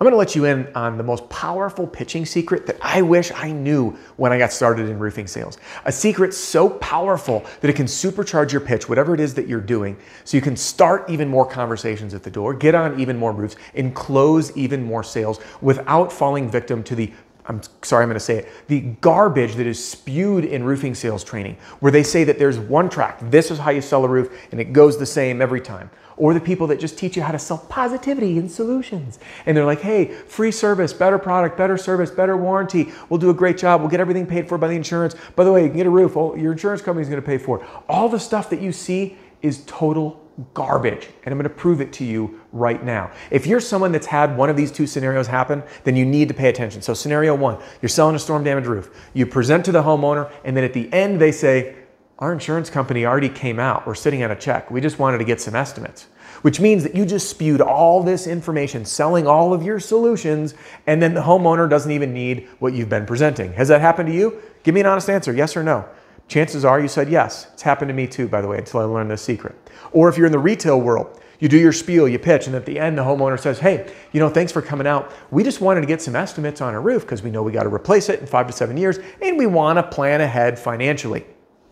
I'm gonna let you in on the most powerful pitching secret that I wish I knew when I got started in roofing sales. A secret so powerful that it can supercharge your pitch, whatever it is that you're doing, so you can start even more conversations at the door, get on even more roofs, and close even more sales without falling victim to the I'm sorry, I'm going to say it, the garbage that is spewed in roofing sales training, where they say that there's one track, this is how you sell a roof, and it goes the same every time. Or the people that just teach you how to sell positivity and solutions. And they're like, hey, free service, better product, better service, better warranty. We'll do a great job. We'll get everything paid for by the insurance. By the way, you can get a roof. Oh, your insurance company is going to pay for it. All the stuff that you see is total garbage. And I'm going to prove it to you right now. If you're someone that's had one of these two scenarios happen, then you need to pay attention. So, scenario one, you're selling a storm damaged roof. You present to the homeowner, and then at the end, they say, Our insurance company already came out. We're sitting on a check. We just wanted to get some estimates. Which means that you just spewed all this information, selling all of your solutions, and then the homeowner doesn't even need what you've been presenting. Has that happened to you? Give me an honest answer, yes or no. Chances are you said yes. It's happened to me too, by the way, until I learned this secret. Or if you're in the retail world, you do your spiel, you pitch, and at the end, the homeowner says, Hey, you know, thanks for coming out. We just wanted to get some estimates on a roof because we know we got to replace it in five to seven years and we want to plan ahead financially.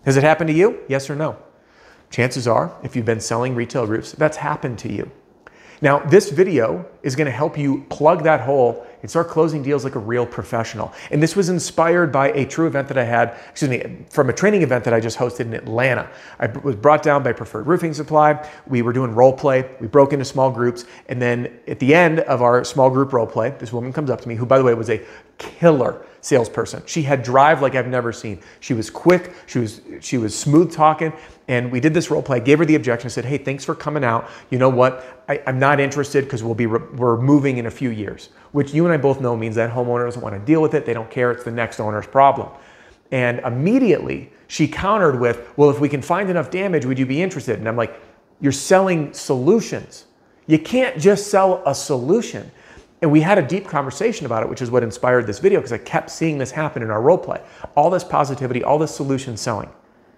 Has it happened to you? Yes or no? Chances are, if you've been selling retail roofs, that's happened to you. Now, this video is going to help you plug that hole and start closing deals like a real professional. And this was inspired by a true event that I had, excuse me, from a training event that I just hosted in Atlanta. I was brought down by Preferred Roofing Supply. We were doing role play. We broke into small groups. And then at the end of our small group role play, this woman comes up to me, who, by the way, was a killer salesperson. She had drive like I've never seen. She was quick. She was she was smooth talking. And we did this role play. I gave her the objection. I said, "Hey, thanks for coming out. You know what? I, am not interested because we'll be re- we're moving in a few years." Which you and I both know means that homeowner doesn't want to deal with it. They don't care. It's the next owner's problem. And immediately she countered with, "Well, if we can find enough damage, would you be interested?" And I'm like, "You're selling solutions. You can't just sell a solution." And we had a deep conversation about it, which is what inspired this video because I kept seeing this happen in our role play. All this positivity, all this solution selling.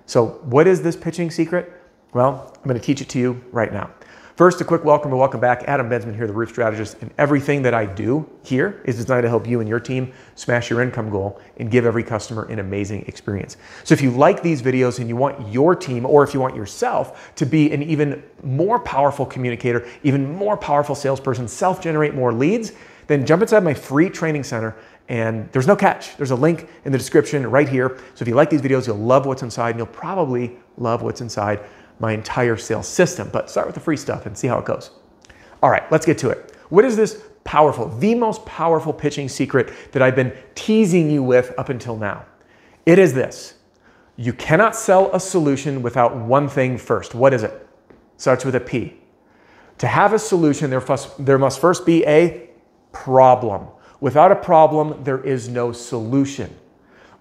So, what is this pitching secret? Well, I'm going to teach it to you right now. First, a quick welcome and welcome back. Adam Bensman here, the Roof Strategist, and everything that I do here is designed to help you and your team smash your income goal and give every customer an amazing experience. So if you like these videos and you want your team, or if you want yourself to be an even more powerful communicator, even more powerful salesperson, self-generate more leads, then jump inside my free training center and there's no catch. There's a link in the description right here. So if you like these videos, you'll love what's inside and you'll probably love what's inside my entire sales system. But start with the free stuff and see how it goes. All right, let's get to it. What is this powerful, the most powerful pitching secret that I've been teasing you with up until now? It is this you cannot sell a solution without one thing first. What is it? Starts with a P. To have a solution, there must, there must first be a problem. Without a problem, there is no solution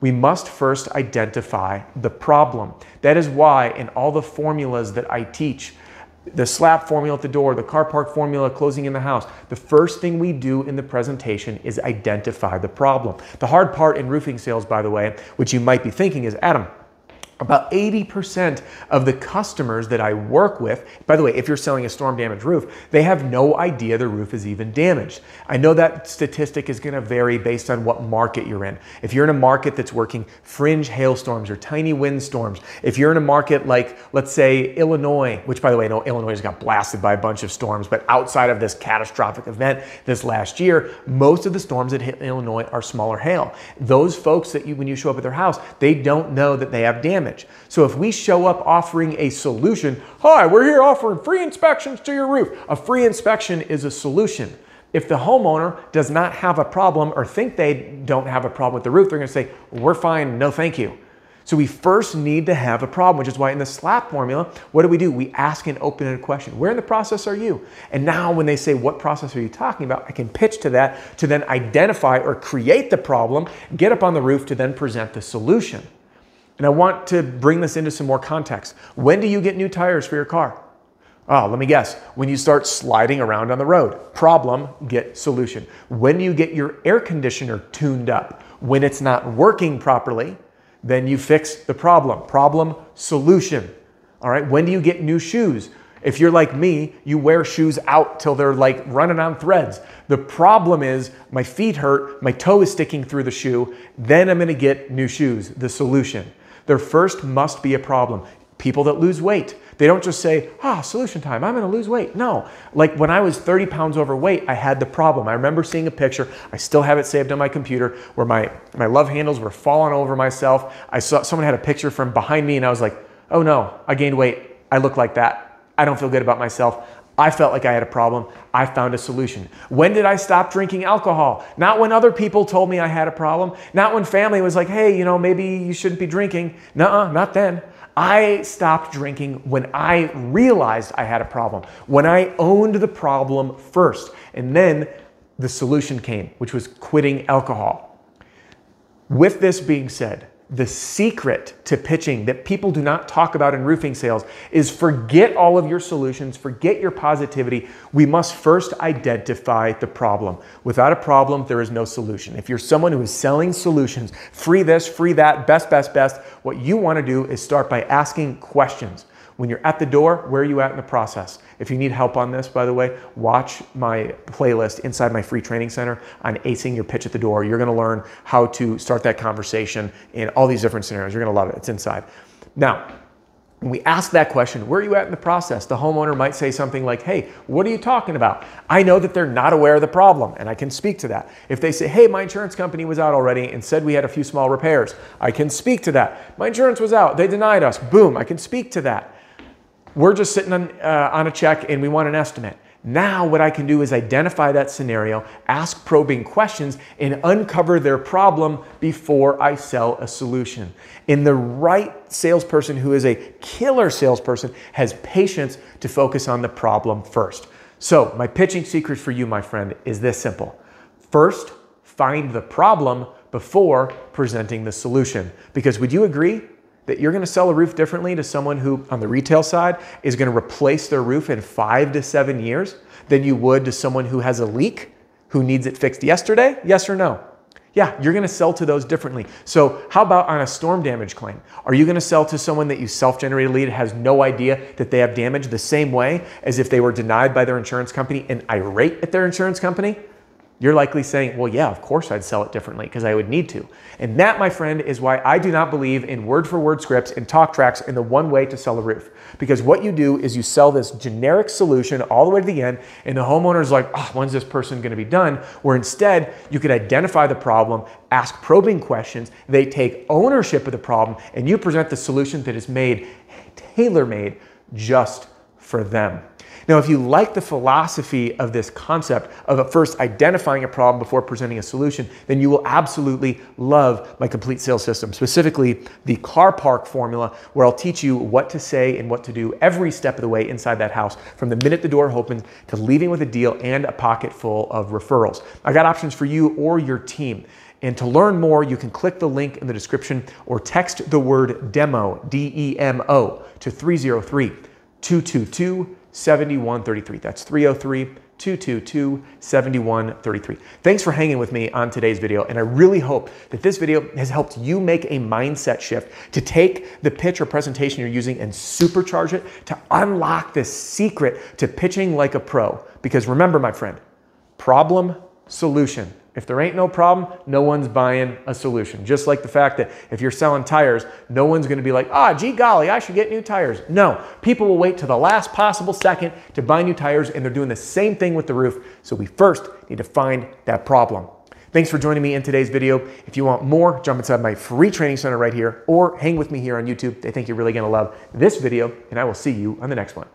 we must first identify the problem. That is why in all the formulas that I teach, the slap formula at the door, the car park formula closing in the house, the first thing we do in the presentation is identify the problem. The hard part in roofing sales, by the way, which you might be thinking is, Adam, about 80% of the customers that I work with, by the way, if you're selling a storm damaged roof, they have no idea the roof is even damaged. I know that statistic is going to vary based on what market you're in. If you're in a market that's working fringe hailstorms or tiny windstorms, if you're in a market like, let's say, Illinois, which by the way, I know Illinois has got blasted by a bunch of storms, but outside of this catastrophic event this last year, most of the storms that hit Illinois are smaller hail. Those folks that you, when you show up at their house, they don't know that they have damage damage. So if we show up offering a solution, hi, we're here offering free inspections to your roof. A free inspection is a solution. If the homeowner does not have a problem or think they don't have a problem with the roof, they're going to say, we're fine, no thank you. So we first need to have a problem, which is why in the SLAP formula, what do we do? We ask an open-ended question. Where in the process are you? And now when they say, what process are you talking about? I can pitch to that to then identify or create the problem, get up on the roof to then present the solution. And I want to bring this into some more context. When do you get new tires for your car? Oh, let me guess. When you start sliding around on the road. Problem, get solution. When do you get your air conditioner tuned up? When it's not working properly, then you fix the problem. Problem, solution. All right. When do you get new shoes? If you're like me, you wear shoes out till they're like running on threads. The problem is my feet hurt, my toe is sticking through the shoe, then I'm gonna get new shoes. The solution. There first must be a problem. People that lose weight, they don't just say, ah, solution time, I'm gonna lose weight. No, like when I was 30 pounds overweight, I had the problem. I remember seeing a picture, I still have it saved on my computer, where my, my love handles were falling over myself. I saw someone had a picture from behind me and I was like, oh no, I gained weight. I look like that. I don't feel good about myself. I felt like I had a problem. I found a solution. When did I stop drinking alcohol? Not when other people told me I had a problem. Not when family was like, hey, you know, maybe you shouldn't be drinking. Nuh uh, not then. I stopped drinking when I realized I had a problem, when I owned the problem first. And then the solution came, which was quitting alcohol. With this being said, the secret to pitching that people do not talk about in roofing sales is forget all of your solutions, forget your positivity. We must first identify the problem. Without a problem, there is no solution. If you're someone who is selling solutions, free this, free that, best, best, best, what you want to do is start by asking questions. When you're at the door, where are you at in the process? If you need help on this, by the way, watch my playlist inside my free training center on acing your pitch at the door. You're gonna learn how to start that conversation in all these different scenarios. You're gonna love it. It's inside. Now, when we ask that question, where are you at in the process? The homeowner might say something like, Hey, what are you talking about? I know that they're not aware of the problem, and I can speak to that. If they say, Hey, my insurance company was out already and said we had a few small repairs, I can speak to that. My insurance was out, they denied us. Boom, I can speak to that. We're just sitting on, uh, on a check and we want an estimate. Now, what I can do is identify that scenario, ask probing questions, and uncover their problem before I sell a solution. And the right salesperson, who is a killer salesperson, has patience to focus on the problem first. So, my pitching secret for you, my friend, is this simple. First, find the problem before presenting the solution. Because would you agree that you're going to sell a roof differently to someone who, on the retail side, is going to replace their roof in five to seven years than you would to someone who has a leak who needs it fixed yesterday? Yes or no? Yeah, you're going to sell to those differently. So, how about on a storm damage claim? Are you going to sell to someone that you self generated lead has no idea that they have damage the same way as if they were denied by their insurance company and irate at their insurance company? You're likely saying, well, yeah, of course I'd sell it differently because I would need to. And that, my friend, is why I do not believe in word for word scripts and talk tracks in the one way to sell a roof. Because what you do is you sell this generic solution all the way to the end, and the homeowner's like, oh, when's this person going to be done? Where instead, you could identify the problem, ask probing questions, they take ownership of the problem, and you present the solution that is made tailor made just for them. Now, if you like the philosophy of this concept of first identifying a problem before presenting a solution, then you will absolutely love my complete sales system, specifically the car park formula, where I'll teach you what to say and what to do every step of the way inside that house, from the minute the door opens to leaving with a deal and a pocket full of referrals. I got options for you or your team. And to learn more, you can click the link in the description or text the word demo, D E M O, to 303 222 7133. That's 303 222 7133. Thanks for hanging with me on today's video. And I really hope that this video has helped you make a mindset shift to take the pitch or presentation you're using and supercharge it to unlock this secret to pitching like a pro. Because remember, my friend, problem, solution. If there ain't no problem, no one's buying a solution. Just like the fact that if you're selling tires, no one's to be like, ah, gee golly, I should get new tires. No, people will wait to the last possible second to buy new tires, and they're doing the same thing with the roof. So we first need to find that problem. Thanks for joining me in today's video. If you want more, jump inside my free training center right here or hang with me here on YouTube. I think you're really to love this video, and I will see you on the next one.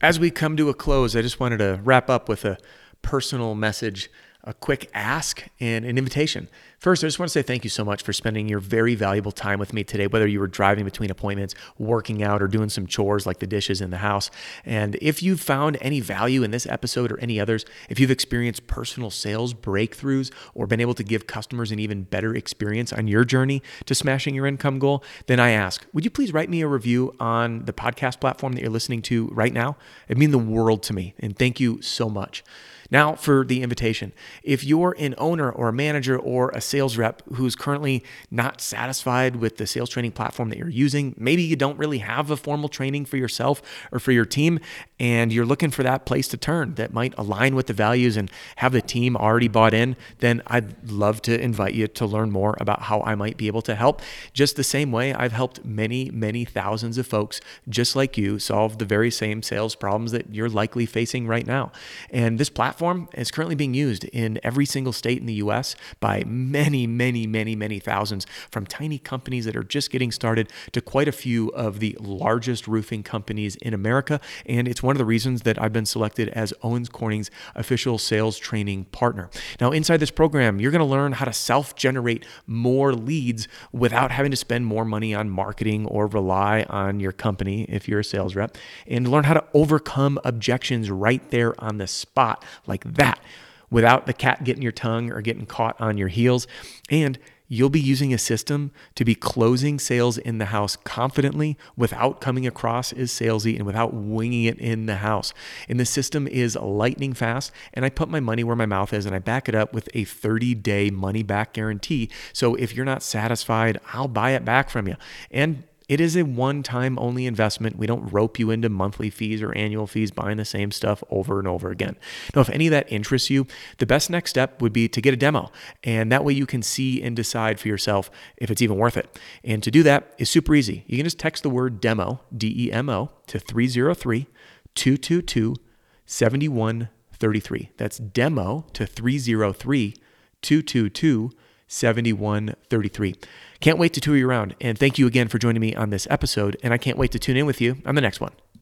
As we come to a close, I just wanted to wrap up with a personal message a quick ask and an invitation. First, I just want to say thank you so much for spending your very valuable time with me today, whether you were driving between appointments, working out, or doing some chores like the dishes in the house. And if you've found any value in this episode or any others, if you've experienced personal sales breakthroughs or been able to give customers an even better experience on your journey to smashing your income goal, then I ask, would you please write me a review on the podcast platform that you're listening to right now? It means the world to me. And thank you so much. Now, for the invitation. If you're an owner or a manager or a sales rep who's currently not satisfied with the sales training platform that you're using, maybe you don't really have a formal training for yourself or for your team, and you're looking for that place to turn that might align with the values and have the team already bought in, then I'd love to invite you to learn more about how I might be able to help. Just the same way I've helped many, many thousands of folks just like you solve the very same sales problems that you're likely facing right now. And this platform is currently being used in every single state in the US by many, many, many, many thousands, from tiny companies that are just getting started to quite a few of the largest roofing companies in America. And it's one of the reasons that I've been selected as Owens Corning's official sales training partner. Now, inside this program, you're going to learn how to self generate more leads without having to spend more money on marketing or rely on your company if you're a sales rep, and learn how to overcome objections right there on the spot like that without the cat getting your tongue or getting caught on your heels. And you'll be using a system to be closing sales in the house confidently without coming across as salesy and without winging it in the house. And the system is lightning fast. And I put my money where my mouth is and I back it up with a 30 day money back guarantee. So if you're not satisfied, I'll buy it back from you. And it is a one time only investment. We don't rope you into monthly fees or annual fees buying the same stuff over and over again. Now, if any of that interests you, the best next step would be to get a demo. And that way you can see and decide for yourself if it's even worth it. And to do that is super easy. You can just text the word demo, D E M O, to 303 222 7133. That's demo to 303 222 7133. Can't wait to tour you around. And thank you again for joining me on this episode. And I can't wait to tune in with you on the next one.